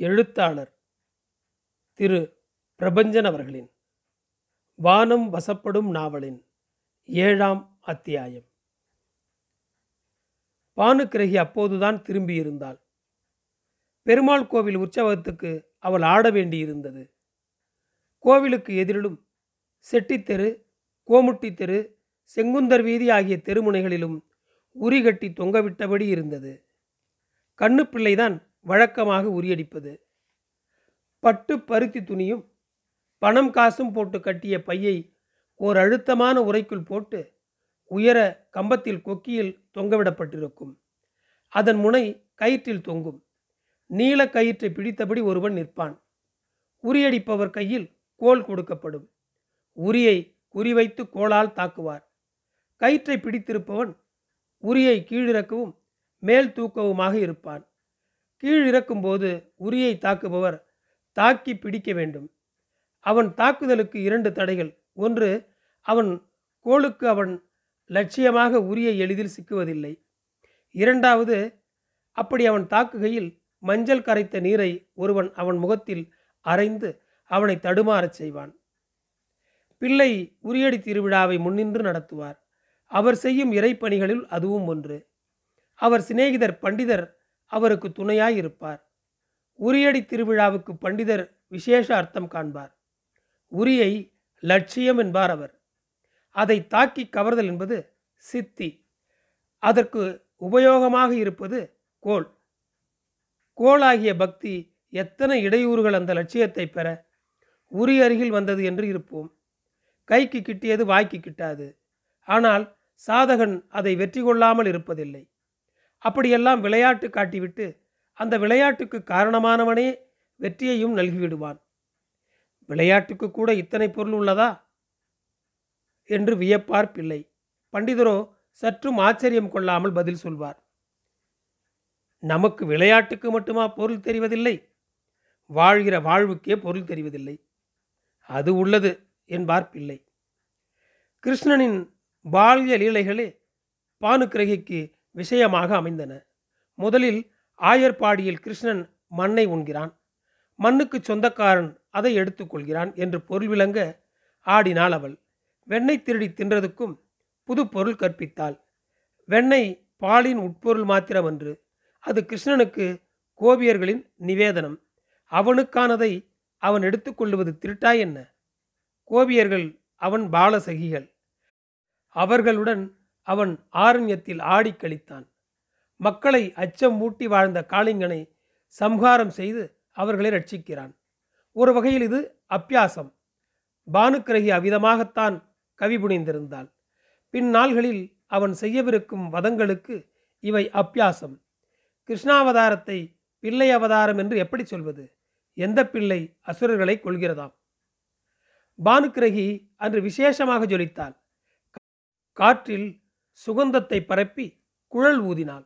எழுத்தாளர் திரு பிரபஞ்சன் அவர்களின் வானம் வசப்படும் நாவலின் ஏழாம் அத்தியாயம் பானுக்கிரகி அப்போதுதான் திரும்பியிருந்தாள். பெருமாள் கோவில் உற்சவத்துக்கு அவள் ஆட வேண்டியிருந்தது. கோவிலுக்கு எதிரிலும் செட்டித்தெரு கோமுட்டி தெரு செங்குந்தர் வீதி ஆகிய தெருமுனைகளிலும் உரிகட்டி தொங்கவிட்டபடி இருந்தது. கண்ணுப்பிள்ளைதான் வழக்கமாக உரியடிப்பது. பட்டு பருத்தி துணியும் பணம் காசும் போட்டு கட்டிய பையை ஓர் அழுத்தமான உரைக்குள் போட்டு உயர கம்பத்தில் கொக்கியில் தொங்கவிடப்பட்டிருக்கும். அதன் முனை கயிற்றில் தொங்கும். நீல கயிற்றை பிடித்தபடி ஒருவன் நிற்பான். உரியடிப்பவர் கையில் கோல் கொடுக்கப்படும். உரியை குறிவைத்து கோலால் தாக்குவார். கயிற்றை பிடித்திருப்பவன் உரியை கீழிறக்கவும் மேல் தூக்கவுமாக இருப்பான். கீழ் இறக்கும்போது உரியை தாக்குபவர் தாக்கி பிடிக்க வேண்டும். அவன் தாக்குதலுக்கு இரண்டு தடைகள். ஒன்று அவன் கோளுக்கு அவன் லட்சியமாக உரிய எளிதில் சிக்குவதில்லை. இரண்டாவது அப்படி அவன் தாக்குகையில் மஞ்சள் கரைத்த நீரை ஒருவன் அவன் முகத்தில் அரைந்து அவனை தடுமாறச் செய்வான். பிள்ளை உரியடி திருவிழாவை முன்னின்று நடத்துவார். அவர் செய்யும் இறைப்பணிகளில் அதுவும் ஒன்று. அவர் சிநேகிதர் பண்டிதர் அவருக்கு துணையாய் இருப்பார். உரியடி திருவிழாவுக்கு பண்டிதர் விசேஷ அர்த்தம் காண்பார். உரியை லட்சியம் என்பார் அவர். அதை தாக்கி கவர்தல் என்பது சித்தி. அதற்கு உபயோகமாக இருப்பது கோல். கோளாகிய பக்தி எத்தனை இடையூறுகள் அந்த லட்சியத்தை பெற உரி அருகில் வந்தது என்று இருப்போம். கைக்கு கிட்டியது வாய்க்கு கிட்டாது. ஆனால் சாதகன் அதை வெற்றி கொள்ளாமல் இருப்பதில்லை. அப்படியெல்லாம் விளையாட்டு காட்டிவிட்டு அந்த விளையாட்டுக்கு காரணமானவனே வெற்றியையும் நல்கிவிடுவான். விளையாட்டுக்கு கூட இத்தனை பொருள் உள்ளதா? என்று வியப்பார் பிள்ளை. பண்டிதரோ சற்றும் ஆச்சரியம் கொள்ளாமல் பதில் சொல்வார். நமக்கு விளையாட்டுக்கு மட்டுமா பொருள் தெரிவதில்லை? வாழ்கிற வாழ்வுக்கே பொருள் தெரிவதில்லை. அது உள்ளது என்பார் பிள்ளை. கிருஷ்ணனின் பால்ய லீலைகளே பானுக்கிரகிக்கு விஷயமாக அமைந்தன. முதலில் ஆயர்பாடியில் கிருஷ்ணன் மண்ணை உண்கிறான். மண்ணுக்கு சொந்தக்காரன் அதை எடுத்துக்கொள்கிறான் என்று பொருள் விளங்க ஆடினாள் அவள். வெண்ணெய் திருடி தின்றதுக்கும் புது பொருள் கற்பித்தாள். வெண்ணெய் பாலின் உட்பொருள் மாத்திரமன்று. அது கிருஷ்ணனுக்கு கோபியர்களின் நிவேதனம். அவனுக்கானதை அவன் எடுத்துக்கொள்வது திருட்டாய் என்ன? கோபியர்கள் அவன் பாலசகிகள். அவர்களுடன் அவன் ஆரண்யத்தில் ஆடி கழித்தான். மக்களை அச்சம் மூட்டி வாழ்ந்த காளிங்கனை சம்ஹாரம் செய்து அவர்களை ரட்சிக்கிறான். ஒரு வகையில் இது அப்பியாசம். பானுக்கிரகி அவ்விதமாகத்தான் கவி புனிந்திருந்தாள். பின் நாள்களில் அவன் செய்யவிருக்கும் வதங்களுக்கு இவை அப்பியாசம். கிருஷ்ணாவதாரத்தை பிள்ளை அவதாரம் என்று எப்படி சொல்வது? எந்த பிள்ளை அசுரர்களை கொள்கிறதாம் பானுக்கிரகி அன்று விசேஷமாக ஜொலித்தாள். காற்றில் சுகந்தத்தை பரப்பி குழல் ஊதினாள்.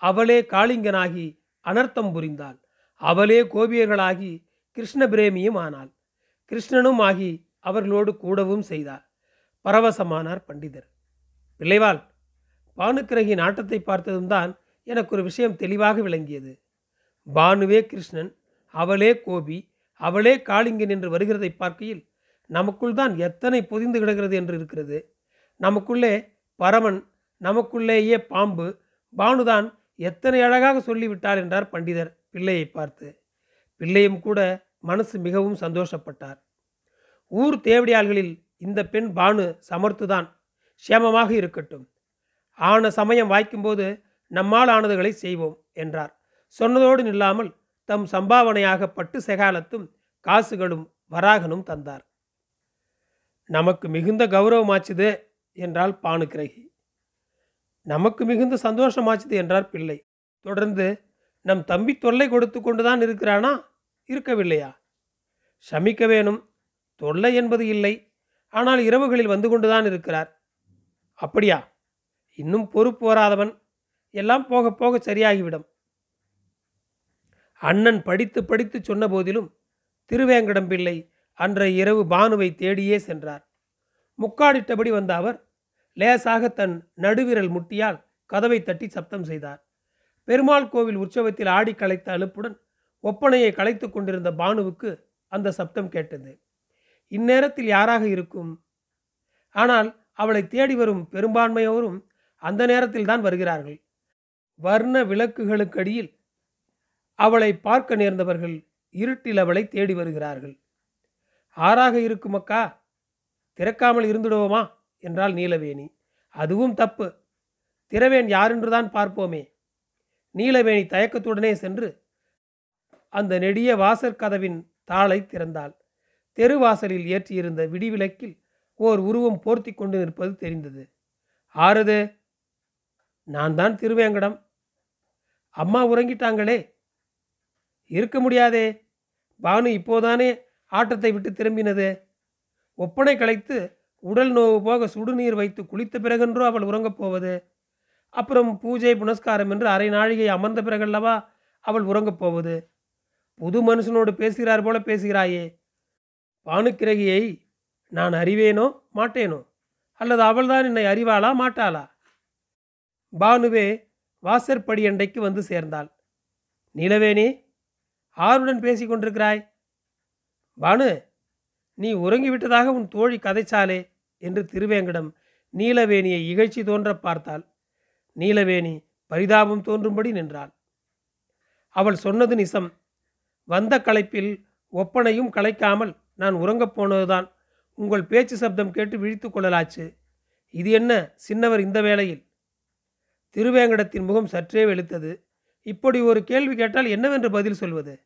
அவளே காளிங்கனாகி அனர்த்தம் புரிந்தாள். அவளே கோபியர்களாகி கிருஷ்ண பிரேமியும் ஆனாள். கிருஷ்ணனும் ஆகி அவர்களோடு கூடவும் செய்தார். பரவசமானார் பண்டிதர். பிள்ளைவாள் பானுக்கிரகி நாட்டத்தை பார்த்ததும் தான் எனக்கு ஒரு விஷயம் தெளிவாக விளங்கியது. பானுவே கிருஷ்ணன் அவளே கோபி அவளே காளிங்கன் என்று வருகிறதை பார்க்கையில் நமக்குள் தான் எத்தனை பொதிந்து கிடக்கிறது என்று இருக்கிறது. நமக்குள்ளே பரமன் நமக்குள்ளேயே பாம்பு. பானுதான் எத்தனை அழகாக சொல்லிவிட்டார் என்றார் பண்டிதர் பிள்ளையை பார்த்து. பிள்ளையும் கூட மனசு மிகவும் சந்தோஷப்பட்டார். ஊர் தேவடியாள்களில் இந்த பெண் பானு சமர்த்துதான் சேமமாக இருக்கட்டும். ஆன சமயம் வாய்க்கும்போது நம்மால் ஆனதுகளை செய்வோம் என்றார். சொன்னதோடு நில்லாமல் தம் சம்பாவனையாக பட்டு செகாலத்தும் காசுகளும் வராகனும் தந்தார். நமக்கு மிகுந்த கௌரவமாச்சுது பானு பானுக்கிரகி. நமக்கு மிகுந்த சந்தோஷமாச்சுது என்றார் பிள்ளை. தொடர்ந்து நம் தம்பி தொல்லை கொடுத்து கொண்டுதான் இருக்கிறானா? இருக்கவில்லையா? சமிக்க வேணும். தொல்லை என்பது இல்லை. ஆனால் இரவுகளில் வந்து கொண்டுதான் இருக்கிறார். அப்படியா? இன்னும் பொறுப்பு வராதவன். எல்லாம் போக போக சரியாகிவிடும். அண்ணன் படித்து படித்து சொன்ன போதிலும் திருவேங்கடம் பிள்ளை அன்றைய இரவு பானுவை தேடியே சென்றார். முக்காடிட்டபடி வந்த அவர் லேசாக தன் நடுவிரல் முட்டியால் கதவை தட்டி சப்தம் செய்தார். பெருமாள் கோவில் உற்சவத்தில் ஆடி களைத்த அலுப்புடன் ஒப்பனையை கலைத்து கொண்டிருந்த பானுவுக்கு அந்த சப்தம் கேட்டது. இந்நேரத்தில் யாராக இருக்கும்? ஆனால் அவளை தேடி வரும் பெரும்பான்மையோரும் அந்த நேரத்தில் தான் வருகிறார்கள். வர்ண விளக்குகளுக்கடியில் அவளை பார்க்க நேர்ந்தவர்கள் இருட்டில் அவளை தேடி வருகிறார்கள். ஆறாக இருக்குமக்கா திறக்காமல் இருந்துடுவோமா? என்றாள் நீலவேணி. அதுவும் தப்பு. திரவேன் யாரென்றுதான் பார்ப்போமே. நீலவேணி தயக்கத்துடனே சென்று அந்த நெடிய வாசற்கதவின் தாளை திறந்தாள். தெருவாசலில் ஏற்றியிருந்த விடிவிளக்கில் ஓர் உருவம் போர்த்தி கொண்டு நிற்பது தெரிந்தது. ஆறுது நான் தான் திருவேங்கடம். அம்மா உறங்கிட்டாங்களே. இருக்க முடியாதே. பானு இப்போதானே ஆட்டத்தை விட்டு திரும்பினது. ஒப்பனை கலைத்து உடல் நோவு போக சுடுநீர் வைத்து குளித்த பிறகென்றோ அவள் உறங்கப் போவது? அப்புறம் பூஜை புனஸ்காரம் என்று அரை நாழிகை அமர்ந்த பிறகல்லவா அவள் உறங்கப் போவது? புது மனுஷனோடு பேசுகிறார் போல பேசுகிறாயே. பானுக்கிரகியை நான் அறிவேனோ மாட்டேனோ? அல்லது அவள்தான் என்னை அறிவாளா மாட்டாளா? பானுவே வாசற்படி அண்டைக்கு வந்து சேர்ந்தாள். நிலவேணி ஆருடன் பேசி கொண்டிருக்கிறாய்? பானு நீ உறங்கிவிட்டதாக உன் தோழி கதைச்சாலே. என்று திருவேங்கடம் நீலவேணியை இகழ்ச்சி தோன்ற பார்த்தாள். நீலவேணி பரிதாபம் தோன்றும்படி நின்றாள். அவள் சொன்னது நிசம். வந்த களைப்பில் ஒப்பனையும் கலைக்காமல் நான் உறங்கப் போனதுதான். உங்கள் பேச்சு சப்தம் கேட்டு விழித்து கொள்ளலாச்சு. இது என்ன சின்னவர் இந்த வேளையில்? திருவேங்கடத்தின் முகம் சற்றே வெளுத்தது. இப்படி ஒரு கேள்வி கேட்டால் என்னவென்று பதில் சொல்வது?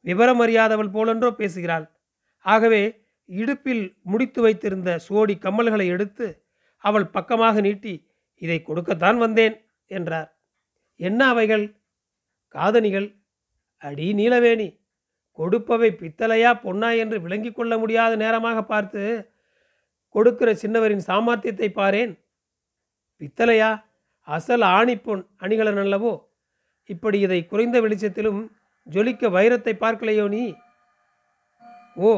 விவரம் அறியாதவள் போலென்றோ பேசுகிறாள். ஆகவே இடுப்பில் முடித்து வைத்திருந்த சோடி கம்மல்களை எடுத்து அவள் பக்கமாக நீட்டி இதை கொடுக்கத்தான் வந்தேன் என்றார். என்ன அவைகள்? காதணிகள். அடி நீலவேணி. கொடுப்பவை பித்தளையா பொன்னா என்று விளங்கி கொள்ள முடியாத நேரமாக பார்த்து கொடுக்கிற சின்னவரின் சாமர்த்தியத்தை பாரேன். பித்தளையா? அசல் ஆணிப்பொன் அணிகலன் அல்லவோ? இப்படி இதை குறைந்த வெளிச்சத்திலும் ஜொலிக்க வைரத்தை பார்க்கலையோ நீ? ஓ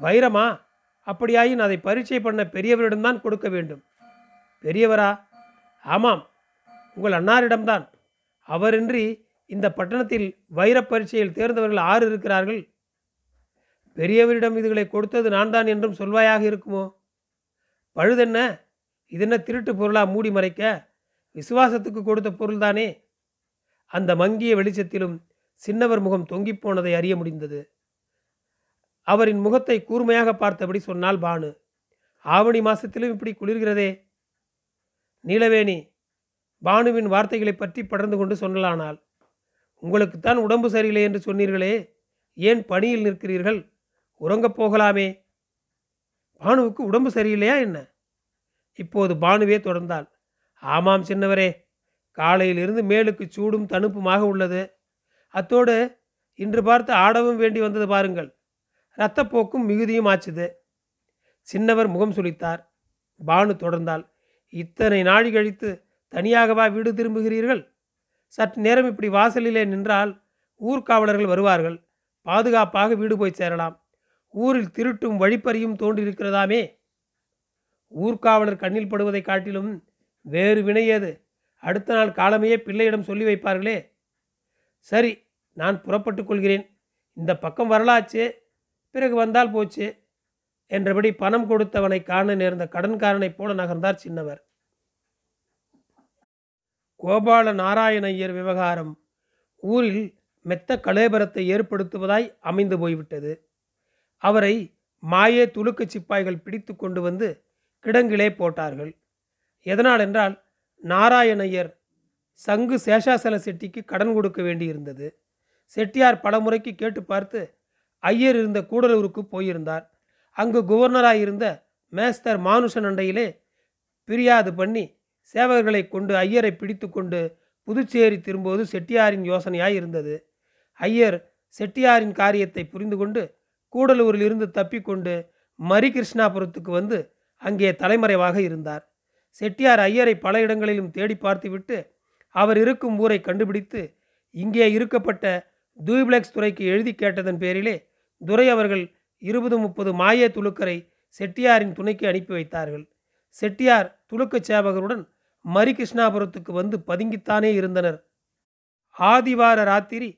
வைரமா? அப்படியாயின் அதை பரீட்சை பண்ண பெரியவரிடம்தான் கொடுக்க வேண்டும். பெரியவரா? ஆமாம் உங்கள் அன்னாரிடம்தான். அவரின்றி இந்த பட்டணத்தில் வைர பரீட்சையில் தேர்ந்தவர்கள் ஆறு இருக்கிறார்கள். பெரியவரிடம் இதுகளை கொடுத்தது நான் தான் என்றும் சொல்வாயாக இருக்குமோ? பழுதென்ன? இதென்ன திருட்டு பொருளா மூடி மறைக்க? விசுவாசத்துக்கு கொடுத்த பொருள்தானே? அந்த மங்கிய வெளிச்சத்திலும் சின்னவர் முகம் தொங்கிப் போனதை அறிய முடிந்தது. அவரின் முகத்தை கூர்மையாக பார்த்தபடி சொன்னால் பானு ஆவணி மாசத்திலும் இப்படி குளிர்கிறதே. நீலவேணி பானுவின் வார்த்தைகளை பற்றி படர்ந்து கொண்டு சொன்னலானால் உங்களுக்குத்தான் உடம்பு சரியில்லை என்று சொன்னீர்களே ஏன் பணியில் நிற்கிறீர்கள்? உறங்கப் போகலாமே. பானுவுக்கு உடம்பு சரியில்லையா என்ன? இப்போது பானுவே தொடர்ந்தாள். ஆமாம் சின்னவரே காலையிலிருந்து மேலுக்கு சூடும் தணுப்புமாக உள்ளது. அத்தோடு இன்று பார்த்து ஆடவும் வேண்டி வந்தது பாருங்கள். இரத்தப்போக்கும் மிகுதியும் ஆச்சுது. சின்னவர் முகம் சுளித்தார். பானு தொடர்ந்தால் இத்தனை நாழி கழித்து தனியாகவா வீடு திரும்புகிறீர்கள்? சற்று நேரம் இப்படி வாசலிலே நின்றால் ஊர்காவலர்கள் வருவார்கள். பாதுகாப்பாக வீடு போய் சேரலாம். ஊரில் திருட்டும் வழிப்பறியும் தோன்றியிருக்கிறதாமே. ஊர்காவலர் கண்ணில் படுவதை காட்டிலும் வேறு வினையது அடுத்த நாள் காலமையே பிள்ளையிடம் சொல்லி வைப்பார்களே. சரி நான் புறப்பட்டுக் கொள்கிறேன். இந்த பக்கம் வரலாச்சு. பிறகு வந்தால் போச்சு என்றபடி பணம் கொடுத்தவனை காண நேர்ந்த கடன்காரனைப் போல நகர்ந்தார் சின்னவர். கோபால நாராயண ஐயர் விவகாரம் ஊரில் மெத்த கலேபரத்தை ஏற்படுத்துவதாய் அமைந்து போய்விட்டது. அவரை மாயே துலுக்கு சிப்பாய்கள் பிடித்து கொண்டு வந்து கிடங்கிலே போட்டார்கள். எதனால் என்றால் நாராயணையர் சங்கு சேஷாசல செட்டிக்கு கடன் கொடுக்க வேண்டியிருந்தது. செட்டியார் பலமுறைக்கு கேட்டு பார்த்து ஐயர் இருந்த கூடலூருக்கு போயிருந்தார். அங்கு குவர்னராக இருந்த மேஸ்தர் மானுஷன் அண்டையிலே பிரியாது பண்ணி சேவகர்களை கொண்டு ஐயரை பிடித்து கொண்டு புதுச்சேரி திரும்புவது செட்டியாரின் யோசனையாய் இருந்தது. ஐயர் செட்டியாரின் காரியத்தை புரிந்து கொண்டு கூடலூரில் இருந்து தப்பிக்கொண்டு மரிகிருஷ்ணாபுரத்துக்கு வந்து அங்கே தலைமறைவாக இருந்தார். செட்டியார் ஐயரை பல இடங்களிலும் தேடி பார்த்துவிட்டு அவர் இருக்கும் ஊரை கண்டுபிடித்து இங்கே இருக்கப்பட்ட தூய்பிளக்ஸ் துறைக்கு எழுதி கேட்டதன் பேரிலே துரை அவர்கள் இருபது முப்பது மாய துலுக்கரை செட்டியாரின் துணைக்கு அனுப்பி வைத்தார்கள். செட்டியார் துலுக்க சேவகருடன் மரிகிருஷ்ணாபுரத்துக்கு வந்து பதுங்கித்தானே இருந்தனர். ஆதிவார ராத்திரி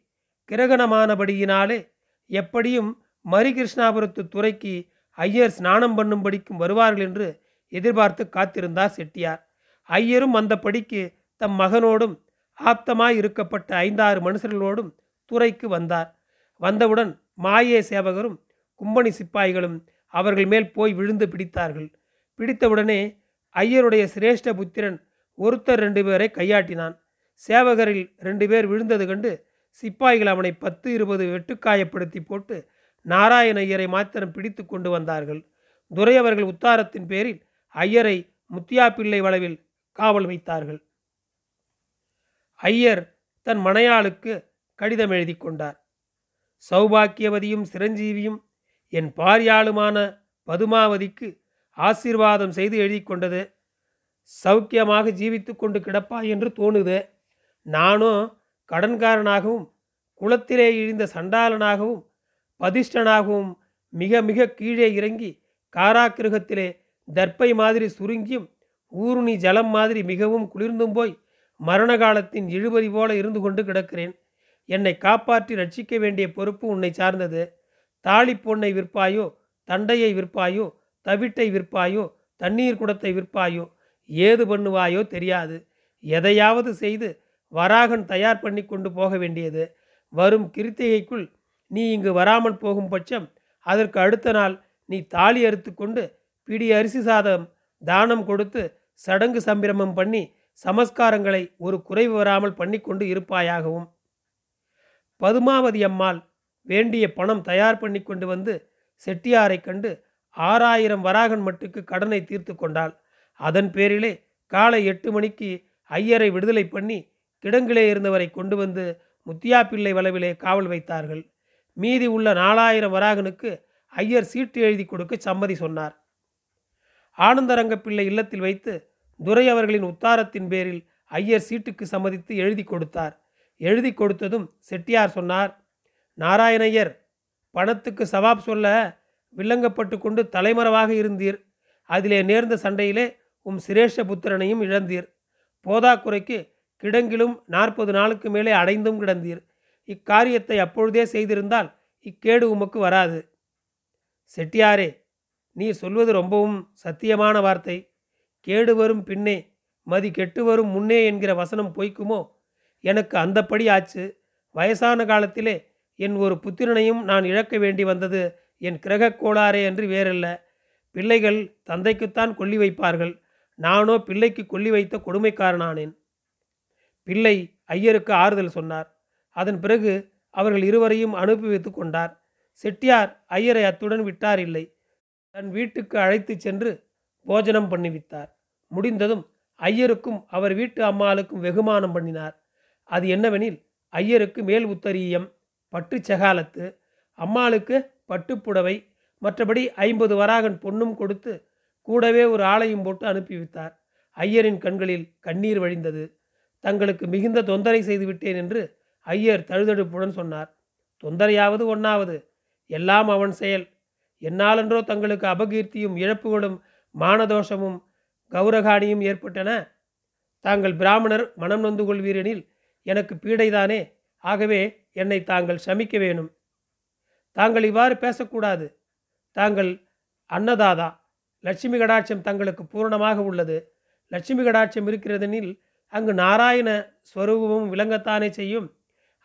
கிரகணமானபடியினாலே எப்படியும் மரிகிருஷ்ணாபுரத்து துறைக்கு ஐயர் ஸ்நானம் பண்ணும்படிக்கும் வருவார்கள் என்று எதிர்பார்த்து காத்திருந்தார் செட்டியார். ஐயரும் அந்த படிக்கு தம் மகனோடும் ஆப்தமாய் இருக்கப்பட்ட ஐந்தாறு மனுஷர்களோடும் துறைக்கு வந்தார். வந்தவுடன் மாயே சேவகரும் கும்பணி சிப்பாய்களும் அவர்கள் மேல் போய் விழுந்து பிடித்தார்கள். பிடித்தவுடனே ஐயருடைய சிரேஷ்ட புத்திரன் ஒருத்தர் ரெண்டு பேரை கையாட்டினான். சேவகரில் ரெண்டு பேர் விழுந்தது கண்டு சிப்பாய்கள் அவனை பத்து இருபது வெட்டுக்காயப்படுத்தி போட்டு நாராயண ஐயரை மாத்திரம் பிடித்து கொண்டு வந்தார்கள். துரை அவர்கள் உத்தாரத்தின் பேரில் ஐயரை முத்தியா பிள்ளை வளவில் காவல் வைத்தார்கள். ஐயர் தன் மனையாளுக்கு கடிதம் எழுதி கொண்டார். சௌபாக்கியவதியும் சிரஞ்சீவியும் என் பாரியாளுமான பதுமாவதிக்கு ஆசீர்வாதம் செய்து எழுதி கொண்டது சௌக்கியமாக ஜீவித்து கொண்டு கிடப்பாய் என்று தோணுது. நானும் கடன்காரனாகவும் குளத்திலே இழிந்த சண்டாளனாகவும் பதிஷ்டனாகவும் மிக மிக கீழே இறங்கி காராக்கிருகத்திலே தர்ப்பை மாதிரி சுருங்கியும் ஊருணி ஜலம் மாதிரி மிகவும் குளிர்ந்தும் போய் மரண காலத்தின் இழுபறி போல இருந்து கொண்டு கிடக்கிறேன். என்னை காப்பாற்றி ரட்சிக்க வேண்டிய பொறுப்பு உன்னை சார்ந்தது. தாலி பொண்ணை விற்பாயோ தண்டையை விற்பாயோ தவிட்டை விற்பாயோ தண்ணீர் குடத்தை விற்பாயோ ஏது பண்ணுவாயோ தெரியாது. எதையாவது செய்து வராகன் தயார் பண்ணி கொண்டு போக வேண்டியது. வரும் கிருத்திகைக்குள் நீ இங்கு வராமல் போகும் பட்சம் அதற்கு அடுத்த நாள் நீ தாலி அறுத்து கொண்டு பிடி அரிசி சாதம் தானம் கொடுத்து சடங்கு சம்பிரமம் பண்ணி சமஸ்காரங்களை ஒரு குறைவு வராமல் பண்ணி கொண்டு இருப்பாயாகவும். பதுமாவதி அம்மாள் வேண்டிய பணம் தயார் பண்ணி கொண்டு வந்து செட்டியாரை கண்டு ஆறாயிரம் வராகன் மட்டுக்கு கடனை தீர்த்து கொண்டாள். அதன் பேரிலே காலை எட்டு மணிக்கு ஐயரை விடுதலை பண்ணி கிடங்கிலே இருந்தவரை கொண்டு வந்து முத்தியா பிள்ளை வளவிலே காவல் வைத்தார்கள். மீதி உள்ள நாலாயிரம் வராகனுக்கு ஐயர் சீட்டு எழுதி கொடுக்க சம்மதி சொன்னார். ஆனந்தரங்க பிள்ளை இல்லத்தில் வைத்து துரை அவர்களின் உத்தாரத்தின் பேரில் ஐயர் சீட்டுக்கு சம்மதித்து எழுதி கொடுத்தார். எழுதி கொடுத்ததும் செட்டியார் சொன்னார் நாராயணையர் பணத்துக்கு சவாப் சொல்ல வில்லங்கப்பட்டு கொண்டு தலைமறைவாக இருந்தீர். அதிலே நேர்ந்த சண்டையிலே உம் சிரேஷ புத்திரனையும் இழந்தீர். போதாக்குறைக்கு கிடங்கிலும் நாற்பது நாளுக்கு மேலே அடைந்தும் கிடந்தீர். இக்காரியத்தை அப்பொழுதே செய்திருந்தால் இக்கேடு உமக்கு வராது. செட்டியாரே நீ சொல்வது ரொம்பவும் சத்தியமான வார்த்தை. கேடு வரும் பின்னே மதி கெட்டு வரும் முன்னே என்கிற வசனம் பொய்க்குமோ எனக்கு அந்தப்படி ஆச்சு. வயசான காலத்திலே என் ஒரு புத்திரனையும் நான் இழக்க வேண்டி வந்தது என் கிரக கோளாறே என்று வேறல்ல. பிள்ளைகள் தந்தைக்குத்தான் கொல்லி வைப்பார்கள். நானோ பிள்ளைக்கு கொல்லி வைத்த கொடுமைக்காரனானேன். பிள்ளை ஐயருக்கு ஆறுதல் சொன்னார். அதன் பிறகு அவர்கள் இருவரையும் அனுப்பி வைத்து கொண்டார். செட்டியார் ஐயரை அத்துடன் விட்டார் இல்லை. தன் வீட்டுக்கு அழைத்து சென்று போஜனம் பண்ணிவித்தார் முடிந்ததும் ஐயருக்கும் அவர் வீட்டு அம்மாளுக்கும் வெகுமானம் பண்ணினார். அது என்னவெனில் ஐயருக்கு மேல் உத்தரீயம் பட்டு செகாலத்து அம்மாளுக்கு பட்டுப்புடவை மற்றபடி ஐம்பது வராகன் பொண்ணும் கொடுத்து கூடவே ஒரு ஆலையும் போட்டு அனுப்பிவித்தார். ஐயரின் கண்களில் கண்ணீர் வழிந்தது. தங்களுக்கு மிகுந்த தொந்தரை செய்துவிட்டேன் என்று ஐயர் தழுதழுப்புடன் சொன்னார். தொந்தரையாவது ஒன்றாவது எல்லாம் அவன் செயல். என்னாலென்றோ தங்களுக்கு அபகீர்த்தியும் இழப்புகளும் மானதோஷமும் கௌரகாணியும் ஏற்பட்டன. தாங்கள் பிராமணர் மனம் நொந்து கொள்வீரெனில் எனக்கு பீடைதானே? ஆகவே என்னை தாங்கள் சமிக்க வேணும். தாங்கள் இவ்வாறு பேசக்கூடாது. தாங்கள் அன்னதாதா. லட்சுமி கடாட்சம் தங்களுக்கு பூரணமாக உள்ளது. லட்சுமி கடாட்சம் இருக்கிறதெனில் அங்கு நாராயண ஸ்வரூபமும் விளங்கத்தானே செய்யும்.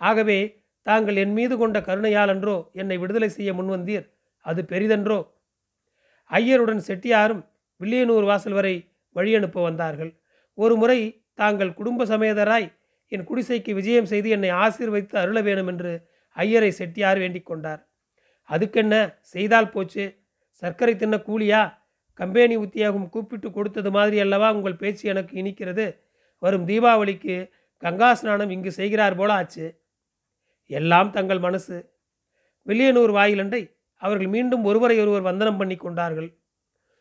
ஆகவே தாங்கள் என் மீது கொண்ட கருணையாலன்றோ என்னை விடுதலை செய்ய முன்வந்தீர். அது பெரிதன்றோ? ஐயருடன் செட்டியாரும் வில்லியனூர் வாசல் வரை வழியனுப்ப வந்தார்கள். ஒரு முறை தாங்கள் குடும்ப சமேதராய் என் குடிசைக்கு விஜயம் செய்து என்னை ஆசீர்வைத்து அருள வேணும் என்று ஐயரை செட்டியார் வேண்டிக் கொண்டார். அதுக்கென்ன? செய்தால் போச்சு. சர்க்கரை தின்ன கூலியா? கம்பெனி உத்தியாகம் கூப்பிட்டு கொடுத்தது மாதிரி அல்லவா உங்கள் பேச்சு எனக்கு இனிக்கிறது? வரும் தீபாவளிக்கு கங்கா ஸ்நானம் இங்கு செய்கிறார் போல ஆச்சு. எல்லாம் தங்கள் மனசு. வில்லியனூர் வாயிலண்டை அவர்கள் மீண்டும் ஒருவரை ஒருவர் வந்தனம் பண்ணி கொண்டார்கள்.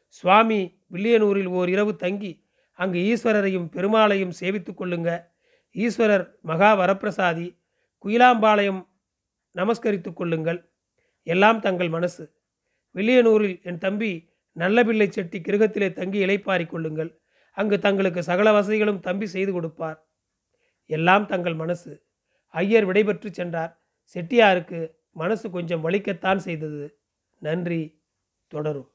சுவாமி வில்லியனூரில் ஓர் இரவு தங்கி அங்கு ஈஸ்வரரையும் பெருமாளையும் சேவித்து கொள்ளுங்கள் ஈஸ்வரர் மகா வரப்பிரசாதி குயிலாம்பாளையம் நமஸ்கரித்து கொள்ளுங்கள். எல்லாம் தங்கள் மனசு. வில்லியனூரில் என் தம்பி நல்லபிள்ளை செட்டி கிருகத்திலே தங்கி இலைப்பாரி கொள்ளுங்கள். அங்கு தங்களுக்கு சகல வசதிகளும் தம்பி செய்து கொடுப்பார். எல்லாம் தங்கள் மனசு. ஐயர் விடைபெற்று சென்றார். செட்டியாருக்கு மனசு கொஞ்சம் வலிக்கத்தான் செய்தது. நன்றி. தொடரும்.